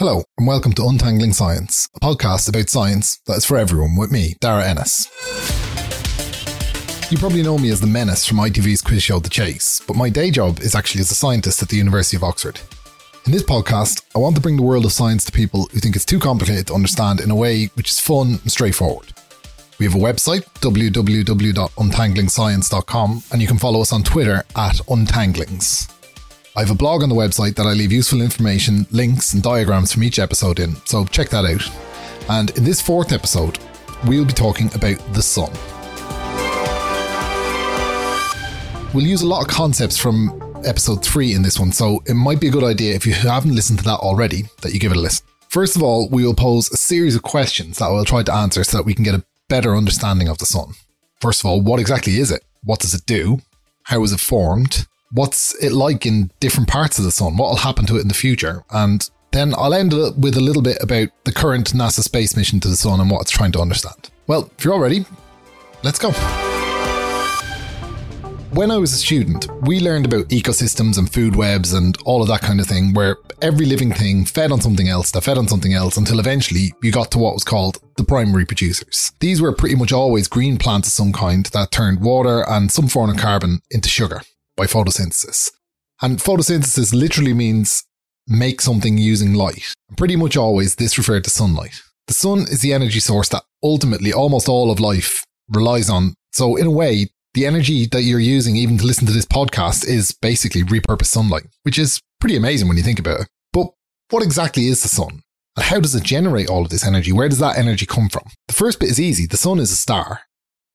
Hello, and welcome to Untangling Science, a podcast about science that is for everyone with me, Darragh Ennis. You probably know me as the menace from ITV's quiz show The Chase, but my day job is actually as a scientist at the University of Oxford. In this podcast, I want to bring the world of science to people who think it's too complicated to understand in a way which is fun and straightforward. We have a website, www.untanglingscience.com, and you can follow us on Twitter at Untanglings. I have a blog on the website that I leave useful information, links, and diagrams from each episode in, so check that out. And in this fourth episode, we'll be talking about the sun. We'll use a lot of concepts from episode 3 in this one, so it might be a good idea if you haven't listened to that already that you give it a listen. First of all, we will pose a series of questions that we'll try to answer so that we can get a better understanding of the sun. First of all, what exactly is it? What does it do? How is it formed? What's it like in different parts of the sun? What will happen to it in the future? And then I'll end up with a little bit about the current NASA space mission to the sun and what it's trying to understand. Well, if you're all ready, let's go. When I was a student, we learned about ecosystems and food webs and all of that kind of thing, where every living thing fed on something else that fed on something else until eventually you got to what was called the primary producers. These were pretty much always green plants of some kind that turned water and some form of carbon into sugar by photosynthesis. And photosynthesis literally means make something using light. Pretty much always this referred to sunlight. The sun is the energy source that ultimately almost all of life relies on. So in a way, the energy that you're using even to listen to this podcast is basically repurposed sunlight, which is pretty amazing when you think about it. But what exactly is the sun? And how does it generate all of this energy? Where does that energy come from? The first bit is easy. The sun is a star.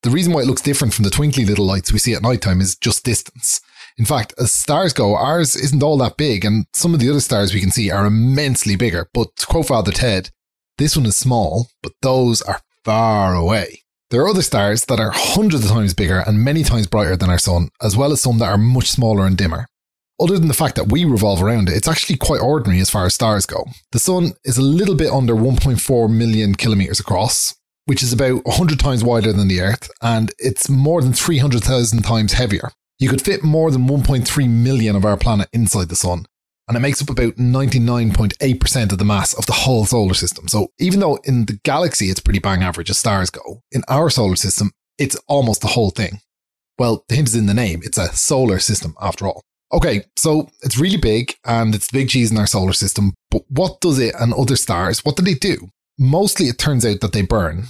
The reason why it looks different from the twinkly little lights we see at nighttime is just distance. In fact, as stars go, ours isn't all that big, and some of the other stars we can see are immensely bigger. But to quote Father Ted, this one is small, but those are far away. There are other stars that are hundreds of times bigger and many times brighter than our sun, as well as some that are much smaller and dimmer. Other than the fact that we revolve around it, it's actually quite ordinary as far as stars go. The sun is a little bit under 1.4 million kilometers across, which is about 100 times wider than the Earth, and it's more than 300,000 times heavier. You could fit more than 1.3 million of our planet inside the sun, and it makes up about 99.8% of the mass of the whole solar system. So even though in the galaxy it's pretty bang average as stars go, in our solar system, it's almost the whole thing. Well, the hint is in the name. It's a solar system after all. Okay, so it's really big and it's the big cheese in our solar system, but what does it and other stars, what do they do? Mostly it turns out that they burn,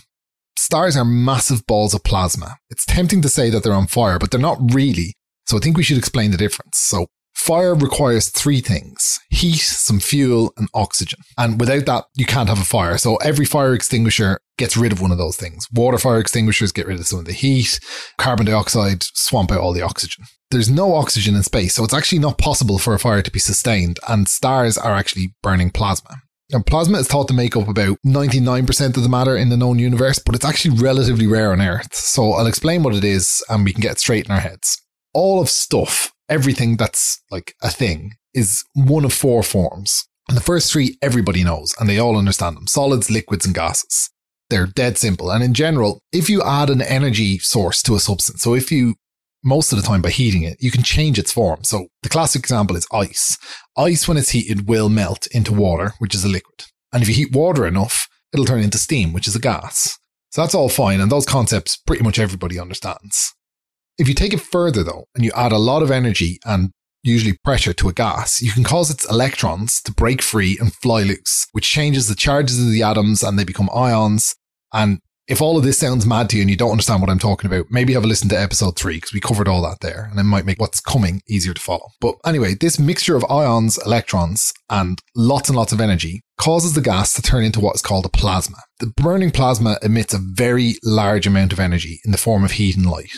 Stars are massive balls of plasma. It's tempting to say that they're on fire, but they're not really. So I think we should explain the difference. So fire requires three things heat, some fuel, and oxygen. And without that, you can't have a fire. So every fire extinguisher gets rid of one of those things. Water fire extinguishers get rid of some of the heat, carbon dioxide swamp out all the oxygen. There's no oxygen in space, so it's actually not possible for a fire to be sustained, and stars are actually burning plasma. And plasma is thought to make up about 99% of the matter in the known universe, but it's actually relatively rare on Earth. So I'll explain what it is and we can get straight in our heads. All of stuff, everything that's like a thing, is one of four forms. And the first three everybody knows and they all understand them solids, liquids, and gases. They're dead simple. And in general, if you add an energy source to a substance, so if you most of the time by heating it, you can change its form. So the classic example is ice. Ice, when it's heated, will melt into water, which is a liquid. And if you heat water enough, it'll turn into steam, which is a gas. So that's all fine. And those concepts pretty much everybody understands. If you take it further though, and you add a lot of energy and usually pressure to a gas, you can cause its electrons to break free and fly loose, which changes the charges of the atoms and they become ions. And if all of this sounds mad to you and you don't understand what I'm talking about, maybe have a listen to episode three because we covered all that there and it might make what's coming easier to follow. But anyway, this mixture of ions, electrons, and lots and lots of energy causes the gas to turn into what is called a plasma. The burning plasma emits a very large amount of energy in the form of heat and light.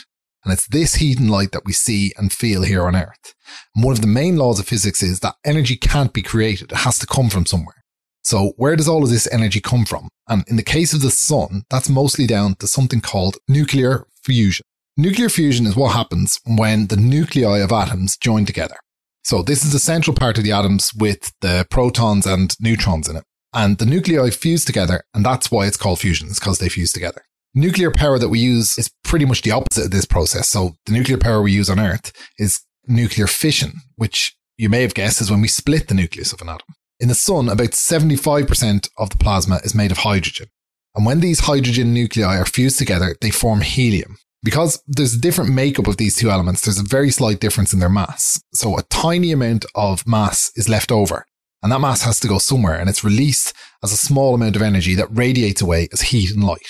And it's this heat and light that we see and feel here on Earth. And one of the main laws of physics is that energy can't be created. It has to come from somewhere. So where does all of this energy come from? And in the case of the sun, that's mostly down to something called nuclear fusion. Nuclear fusion is what happens when the nuclei of atoms join together. So this is the central part of the atoms with the protons and neutrons in it. And the nuclei fuse together, and that's why it's called fusion, it's because they fuse together. Nuclear power that we use is pretty much the opposite of this process. So the nuclear power we use on Earth is nuclear fission, which you may have guessed is when we split the nucleus of an atom. In the sun, about 75% of the plasma is made of hydrogen. And when these hydrogen nuclei are fused together, they form helium. Because there's a different makeup of these two elements, there's a very slight difference in their mass. So a tiny amount of mass is left over. And that mass has to go somewhere and it's released as a small amount of energy that radiates away as heat and light.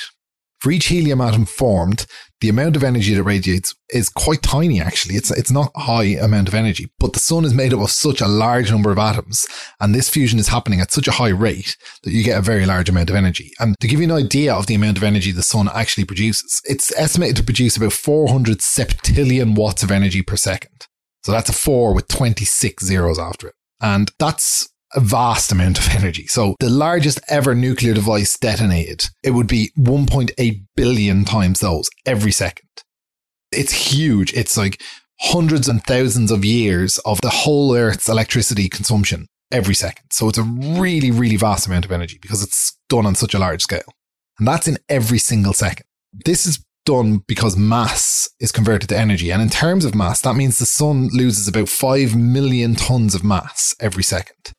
For each helium atom formed, the amount of energy that radiates is quite tiny actually. It's it's not high amount of energy, but the sun is made up of such a large number of atoms and this fusion is happening at such a high rate that you get a very large amount of energy. And to give you an idea of the amount of energy the sun actually produces, it's estimated to produce about 400 septillion watts of energy per second. So that's a 4 with 26 zeros after it. And that's a vast amount of energy. So the largest ever nuclear device detonated, it would be 1.8 billion times those every second. It's huge. It's like hundreds and thousands of years of the whole Earth's electricity consumption every second. So it's a really, really vast amount of energy because it's done on such a large scale. And that's in every single second. This is done because mass is converted to energy. And in terms of mass, that means the sun loses about 5 million tons of mass every second.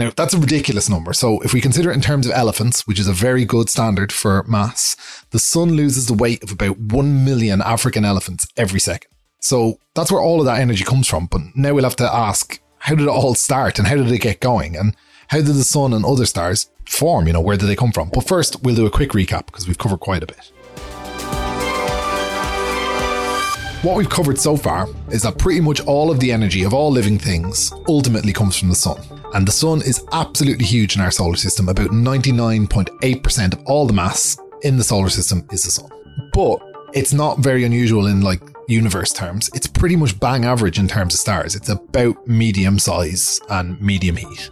Now, that's a ridiculous number. So, if we consider it in terms of elephants, which is a very good standard for mass, the sun loses the weight of about 1 million African elephants every second. So, that's where all of that energy comes from. But now we'll have to ask how did it all start and how did it get going? And how did the sun and other stars form? You know, where did they come from? But first, we'll do a quick recap because we've covered quite a bit. What we've covered so far is that pretty much all of the energy of all living things ultimately comes from the sun. And the sun is absolutely huge in our solar system. About 99.8% of all the mass in the solar system is the sun. But it's not very unusual in like universe terms. It's pretty much bang average in terms of stars. It's about medium size and medium heat.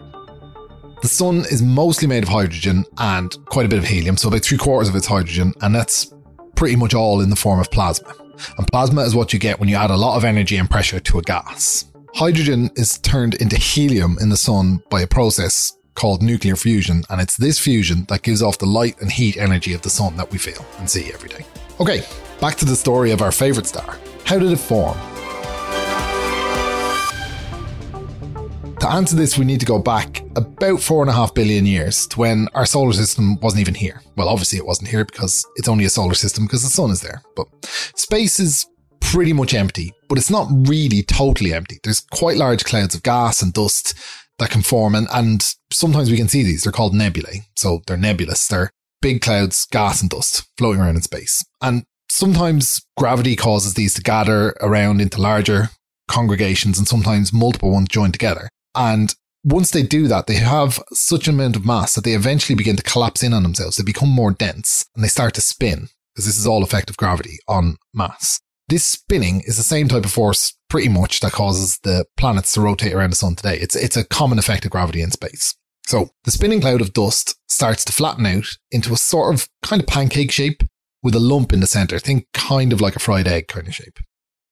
The sun is mostly made of hydrogen and quite a bit of helium, so about three quarters of it's hydrogen, and that's pretty much all in the form of plasma. And plasma is what you get when you add a lot of energy and pressure to a gas. Hydrogen is turned into helium in the sun by a process called nuclear fusion, and it's this fusion that gives off the light and heat energy of the sun that we feel and see every day. Okay, back to the story of our favourite star. How did it form? To answer this, we need to go back about four and a half billion years to when our solar system wasn't even here. Well, obviously it wasn't here because it's only a solar system because the sun is there. But space is pretty much empty, but it's not really totally empty. There's quite large clouds of gas and dust that can form, and, and sometimes we can see these. They're called nebulae. So they're nebulous. They're big clouds, gas and dust floating around in space. And sometimes gravity causes these to gather around into larger congregations, and sometimes multiple ones join together. And once they do that, they have such an amount of mass that they eventually begin to collapse in on themselves. They become more dense and they start to spin because this is all effect of gravity on mass. This spinning is the same type of force pretty much that causes the planets to rotate around the sun today. It's, it's a common effect of gravity in space. So the spinning cloud of dust starts to flatten out into a sort of kind of pancake shape with a lump in the center. Think kind of like a fried egg kind of shape.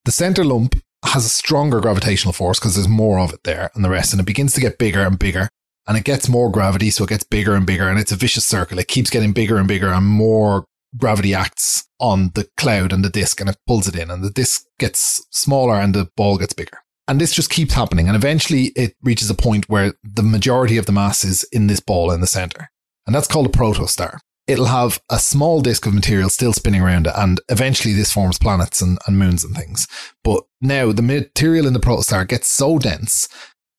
The center lump has a stronger gravitational force because there's more of it there and the rest, and it begins to get bigger and bigger. And it gets more gravity, so it gets bigger and bigger, and it's a vicious circle. It keeps getting bigger and bigger, and more gravity acts on the cloud and the disk, and it pulls it in, and the disk gets smaller and the ball gets bigger. And this just keeps happening, and eventually it reaches a point where the majority of the mass is in this ball in the center, and that's called a protostar it'll have a small disk of material still spinning around it, and eventually this forms planets and, and moons and things. But now the material in the protostar gets so dense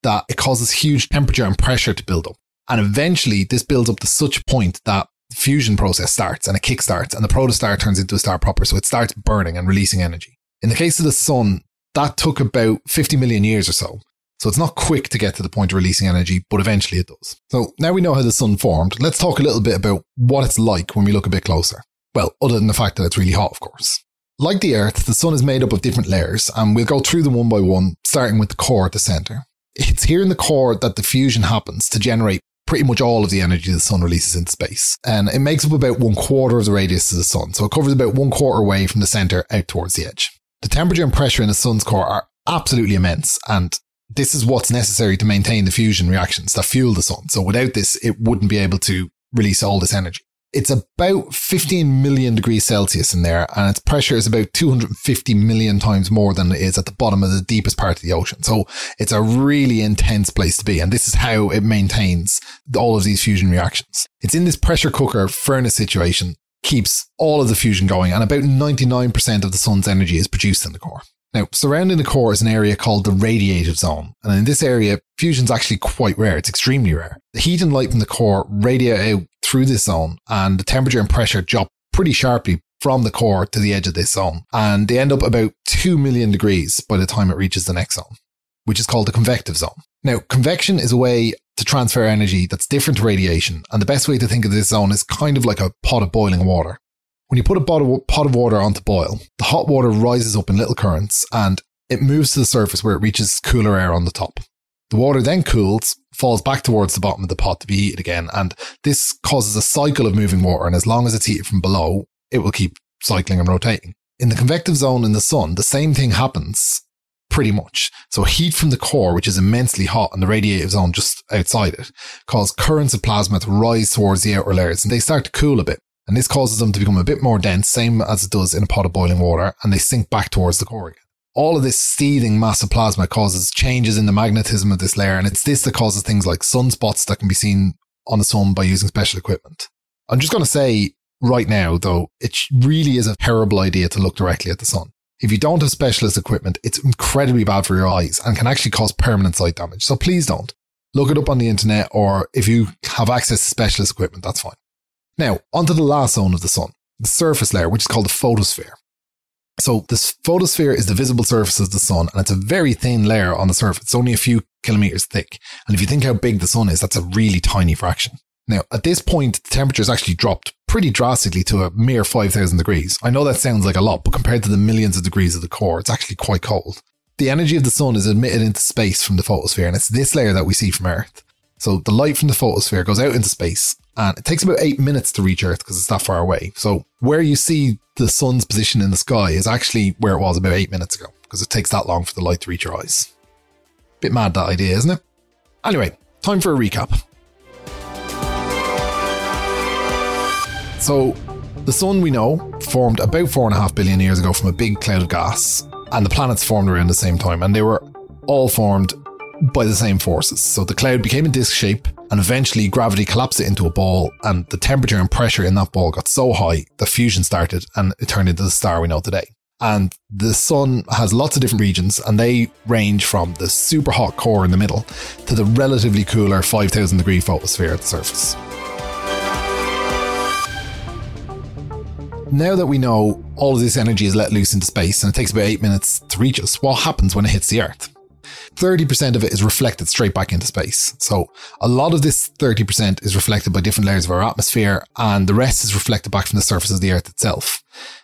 that it causes huge temperature and pressure to build up. And eventually this builds up to such a point that fusion process starts and it kickstarts and the protostar turns into a star proper. So it starts burning and releasing energy. In the case of the sun, that took about 50 million years or so. So it's not quick to get to the point of releasing energy, but eventually it does. So now we know how the sun formed. Let's talk a little bit about what it's like when we look a bit closer. Well, other than the fact that it's really hot, of course. Like the Earth, the sun is made up of different layers, and we'll go through them one by one, starting with the core at the center. It's here in the core that the fusion happens to generate pretty much all of the energy the sun releases into space. And it makes up about one quarter of the radius of the sun. So it covers about one quarter away from the center out towards the edge. The temperature and pressure in the sun's core are absolutely immense. And this is what's necessary to maintain the fusion reactions that fuel the sun. So without this, it wouldn't be able to release all this energy. It's about 15 million degrees Celsius in there, and its pressure is about 250 million times more than it is at the bottom of the deepest part of the ocean. So it's a really intense place to be. And this is how it maintains all of these fusion reactions. It's in this pressure cooker furnace situation, keeps all of the fusion going, and about 99% of the sun's energy is produced in the core. Now, surrounding the core is an area called the radiative zone. And in this area, fusion's actually quite rare. It's extremely rare. The heat and light from the core radiate out through this zone and the temperature and pressure drop pretty sharply from the core to the edge of this zone. And they end up about 2 million degrees by the time it reaches the next zone, which is called the convective zone. Now, convection is a way to transfer energy that's different to radiation. And the best way to think of this zone is kind of like a pot of boiling water. When you put a pot of, water onto boil, the hot water rises up in little currents and it moves to the surface where it reaches cooler air on the top. The water then cools, falls back towards the bottom of the pot to be heated again, and this causes a cycle of moving water. And as long as it's heated from below, it will keep cycling and rotating. In the convective zone in the sun, the same thing happens pretty much. So heat from the core, which is immensely hot, and the radiative zone just outside it, cause currents of plasma to rise towards the outer layers, and they start to cool a bit. And this causes them to become a bit more dense, same as it does in a pot of boiling water, and they sink back towards the core again. All of this seething mass of plasma causes changes in the magnetism of this layer, and it's this that causes things like sunspots that can be seen on the sun by using special equipment. I'm just going to say right now, though, it really is a terrible idea to look directly at the sun. If you don't have specialist equipment, it's incredibly bad for your eyes and can actually cause permanent sight damage. So please don't. Look it up on the internet, or if you have access to specialist equipment, that's fine. Now, onto the last zone of the sun, the surface layer, which is called the photosphere. So this photosphere is the visible surface of the sun, and it's a very thin layer on the surface. It's only a few kilometers thick. And if you think how big the sun is, that's a really tiny fraction. Now, at this point, the temperature has actually dropped pretty drastically to a mere 5,000 degrees. I know that sounds like a lot, but compared to the millions of degrees of the core, it's actually quite cold. The energy of the sun is emitted into space from the photosphere, and it's this layer that we see from Earth. So the light from the photosphere goes out into space and it takes about eight minutes to reach Earth because it's that far away. So where you see the sun's position in the sky is actually where it was about eight minutes ago because it takes that long for the light to reach your eyes. Bit mad that idea, isn't it? Anyway, time for a recap. So the sun we know formed about four and a half billion years ago from a big cloud of gas, and the planets formed around the same time, and they were all formed by the same forces. So the cloud became a disc shape and eventually gravity collapsed it into a ball and the temperature and pressure in that ball got so high that fusion started and it turned into the star we know today. And the sun has lots of different regions and they range from the super hot core in the middle to the relatively cooler 5000 degree photosphere at the surface. Now that we know all of this energy is let loose into space and it takes about eight minutes to reach us, what happens when it hits the Earth? 30% of it is reflected straight back into space. So a lot of this 30% is reflected by different layers of our atmosphere and the rest is reflected back from the surface of the earth itself.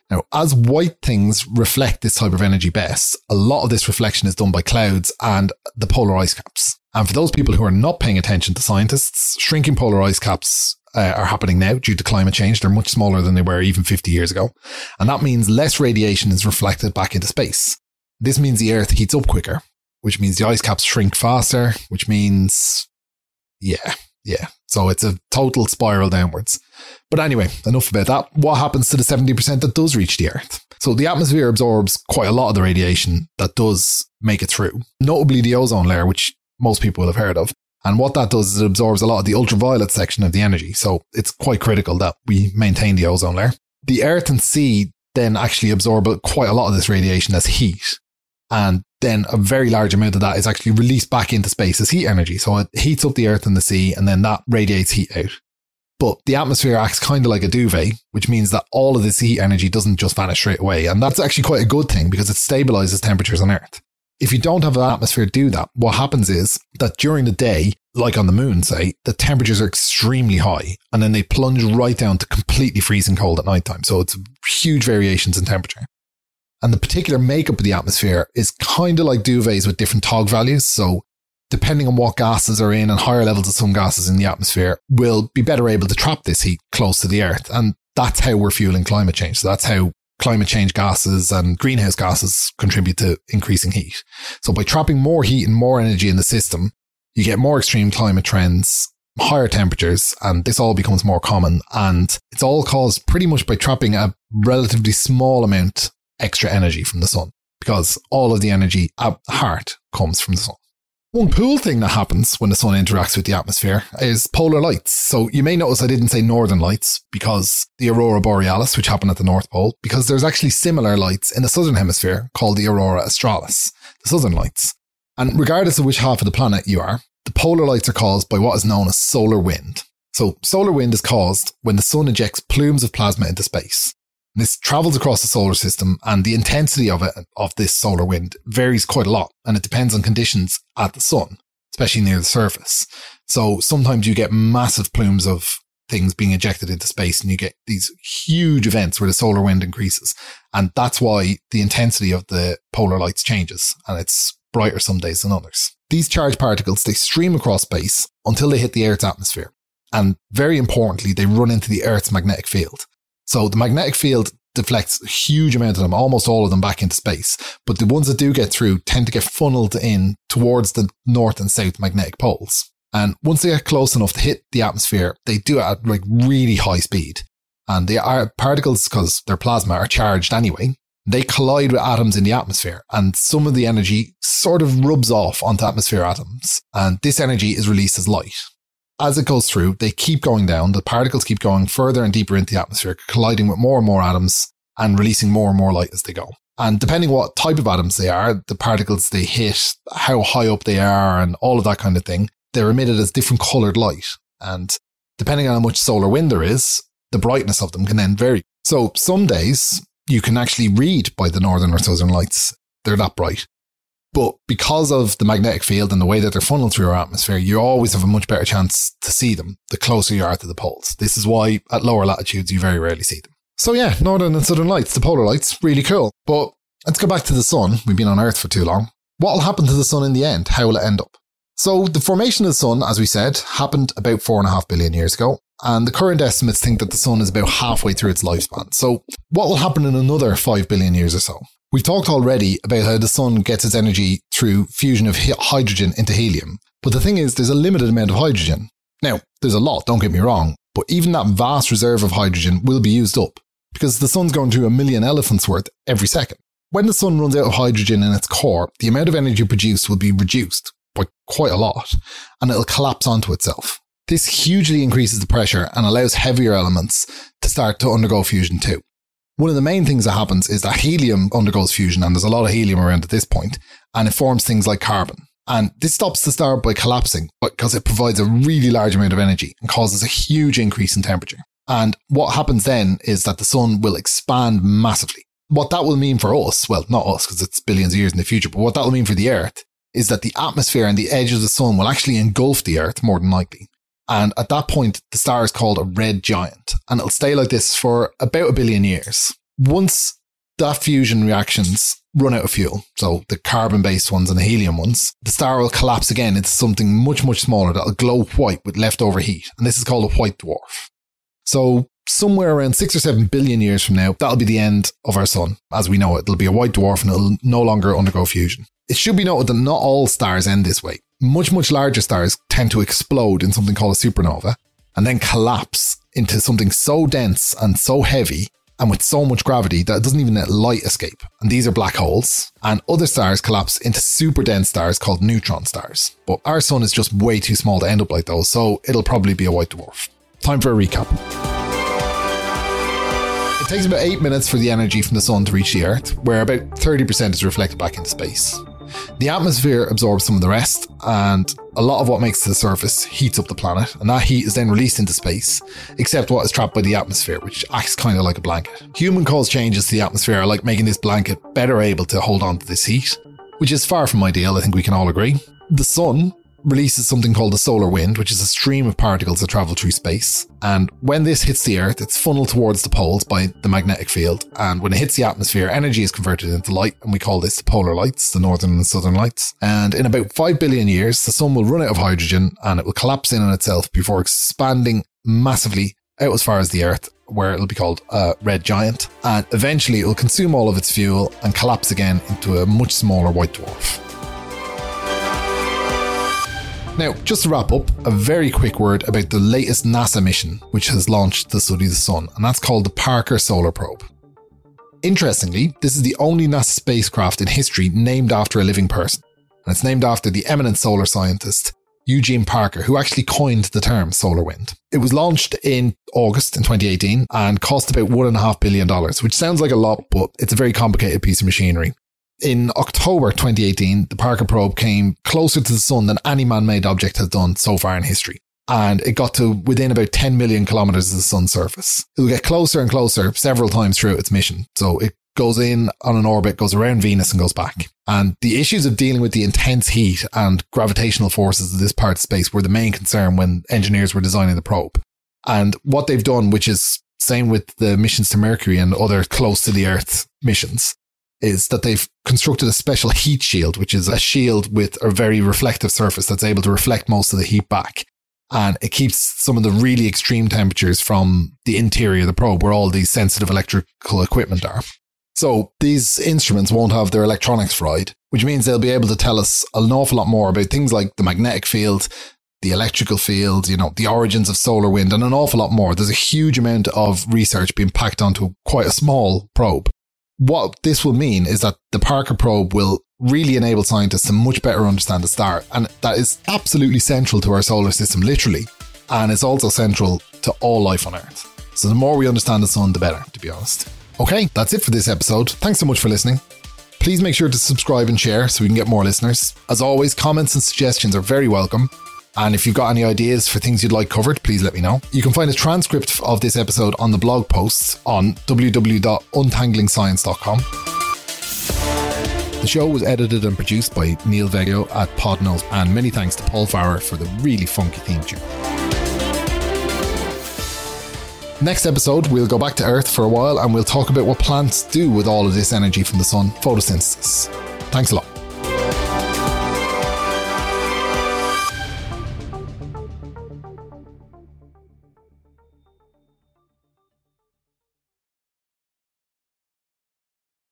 Now, as white things reflect this type of energy best, a lot of this reflection is done by clouds and the polar ice caps. And for those people who are not paying attention to scientists, shrinking polar ice caps uh, are happening now due to climate change. They're much smaller than they were even 50 years ago. And that means less radiation is reflected back into space. This means the Earth heats up quicker, which means the ice caps shrink faster, which means, yeah, yeah. So it's a total spiral downwards. But anyway, enough about that. What happens to the 70% that does reach the Earth? So the atmosphere absorbs quite a lot of the radiation that does make it through, notably the ozone layer, which most people will have heard of. And what that does is it absorbs a lot of the ultraviolet section of the energy. So it's quite critical that we maintain the ozone layer. The earth and sea then actually absorb quite a lot of this radiation as heat. And then a very large amount of that is actually released back into space as heat energy. So it heats up the earth and the sea, and then that radiates heat out. But the atmosphere acts kind of like a duvet, which means that all of this heat energy doesn't just vanish straight away. And that's actually quite a good thing because it stabilizes temperatures on Earth. If you don't have an atmosphere do that, what happens is that during the day, like on the moon, say, the temperatures are extremely high and then they plunge right down to completely freezing cold at nighttime. So it's huge variations in temperature. And the particular makeup of the atmosphere is kind of like duvets with different tog values. So depending on what gases are in and higher levels of some gases in the atmosphere we'll be better able to trap this heat close to the earth. And that's how we're fueling climate change. So that's how climate change gases and greenhouse gases contribute to increasing heat. So by trapping more heat and more energy in the system, you get more extreme climate trends higher temperatures, and this all becomes more common. And it's all caused pretty much by trapping a relatively small amount extra energy from the sun, because all of the energy at heart comes from the sun. One cool thing that happens when the sun interacts with the atmosphere is polar lights. So you may notice I didn't say northern lights because the aurora borealis, which happen at the North Pole, because there's actually similar lights in the southern hemisphere called the aurora australis, the southern lights. And regardless of which half of the planet you are, the polar lights are caused by what is known as solar wind. So solar wind is caused when the sun ejects plumes of plasma into space. This travels across the solar system and the intensity of it, of this solar wind varies quite a lot and it depends on conditions at the sun, especially near the surface. So sometimes you get massive plumes of things being ejected into space and you get these huge events where the solar wind increases. And that's why the intensity of the polar lights changes and it's brighter some days than others. These charged particles, they stream across space until they hit the Earth's atmosphere. And very importantly, they run into the Earth's magnetic field. So the magnetic field deflects a huge amount of them, almost all of them back into space. But the ones that do get through tend to get funneled in towards the north and south magnetic poles. And once they get close enough to hit the atmosphere, they do it at like really high speed. And the particles, because their plasma are charged anyway, they collide with atoms in the atmosphere and some of the energy sort of rubs off onto atmosphere atoms. And this energy is released as light as it goes through, they keep going down. The particles keep going further and deeper into the atmosphere, colliding with more and more atoms and releasing more and more light as they go. And depending what type of atoms they are, the particles they hit, how high up they are, and all of that kind of thing, they're emitted as different colored light. And depending on how much solar wind there is, the brightness of them can then vary. So some days you can actually read by the northern or southern lights. They're that bright. But because of the magnetic field and the way that they're funneled through our atmosphere, you always have a much better chance to see them the closer you are to the poles. This is why at lower latitudes you very rarely see them. So yeah, northern and southern lights, the polar lights, really cool. But let's go back to the sun. We've been on Earth for too long. What will happen to the sun in the end? How will it end up? So the formation of the sun, as we said, happened about four and a half billion years ago. And the current estimates think that the sun is about halfway through its lifespan. So what will happen in another five billion years or so? We've talked already about how the sun gets its energy through fusion of hydrogen into helium. But the thing is, there's a limited amount of hydrogen. Now, there's a lot, don't get me wrong, but even that vast reserve of hydrogen will be used up because the sun's going through a million elephants worth every second. When the sun runs out of hydrogen in its core, the amount of energy produced will be reduced by quite a lot and it'll collapse onto itself. This hugely increases the pressure and allows heavier elements to start to undergo fusion too. One of the main things that happens is that helium undergoes fusion, and there's a lot of helium around at this point, and it forms things like carbon. And this stops the star by collapsing because it provides a really large amount of energy and causes a huge increase in temperature. And what happens then is that the sun will expand massively. What that will mean for us, well, not us because it's billions of years in the future, but what that will mean for the Earth is that the atmosphere and the edge of the sun will actually engulf the Earth more than likely. And at that point, the star is called a red giant and it'll stay like this for about a billion years. Once that fusion reactions run out of fuel, so the carbon based ones and the helium ones, the star will collapse again into something much, much smaller that'll glow white with leftover heat. And this is called a white dwarf. So somewhere around six or seven billion years from now, that'll be the end of our sun as we know it. It'll be a white dwarf and it'll no longer undergo fusion. It should be noted that not all stars end this way much, much larger stars tend to explode in something called a supernova and then collapse into something so dense and so heavy and with so much gravity that it doesn't even let light escape. And these are black holes. And other stars collapse into super dense stars called neutron stars. But our sun is just way too small to end up like those, so it'll probably be a white dwarf. Time for a recap. It takes about 8 minutes for the energy from the sun to reach the Earth, where about 30% is reflected back into space. The atmosphere absorbs some of the rest, and a lot of what makes the surface heats up the planet, and that heat is then released into space, except what is trapped by the atmosphere, which acts kind of like a blanket. Human caused changes to the atmosphere are like making this blanket better able to hold on to this heat, which is far from ideal, I think we can all agree. The sun releases something called the solar wind, which is a stream of particles that travel through space. And when this hits the Earth, it's funneled towards the poles by the magnetic field. And when it hits the atmosphere, energy is converted into light, and we call this the polar lights, the northern and southern lights. And in about 5 billion years, the sun will run out of hydrogen and it will collapse in on itself before expanding massively out as far as the Earth, where it'll be called a red giant. And eventually it will consume all of its fuel and collapse again into a much smaller white dwarf. Now, just to wrap up, a very quick word about the latest NASA mission, which has launched to study the Sun, and that's called the Parker Solar Probe. Interestingly, this is the only NASA spacecraft in history named after a living person, and it's named after the eminent solar scientist Eugene Parker, who actually coined the term solar wind. It was launched in August in 2018 and cost about $1.5 billion, which sounds like a lot, but it's a very complicated piece of machinery. In October 2018, the Parker probe came closer to the sun than any man made object has done so far in history. And it got to within about 10 million kilometers of the sun's surface. It'll get closer and closer several times throughout its mission. So it goes in on an orbit, goes around Venus and goes back. And the issues of dealing with the intense heat and gravitational forces of this part of space were the main concern when engineers were designing the probe. And what they've done, which is same with the missions to Mercury and other close to the Earth missions, is that they've constructed a special heat shield, which is a shield with a very reflective surface that's able to reflect most of the heat back. And it keeps some of the really extreme temperatures from the interior of the probe where all these sensitive electrical equipment are. So these instruments won't have their electronics fried, which means they'll be able to tell us an awful lot more about things like the magnetic field, the electrical field, you know, the origins of solar wind, and an awful lot more. There's a huge amount of research being packed onto quite a small probe what this will mean is that the Parker probe will really enable scientists to much better understand the star. And that is absolutely central to our solar system, literally. And it's also central to all life on Earth. So the more we understand the sun, the better, to be honest. Okay, that's it for this episode. Thanks so much for listening. Please make sure to subscribe and share so we can get more listeners. As always, comments and suggestions are very welcome. And if you've got any ideas for things you'd like covered, please let me know. You can find a transcript of this episode on the blog posts on www.untanglingscience.com. The show was edited and produced by Neil Veggio at Podnose, and many thanks to Paul Farrer for the really funky theme tune. Next episode, we'll go back to Earth for a while and we'll talk about what plants do with all of this energy from the sun photosynthesis. Thanks a lot.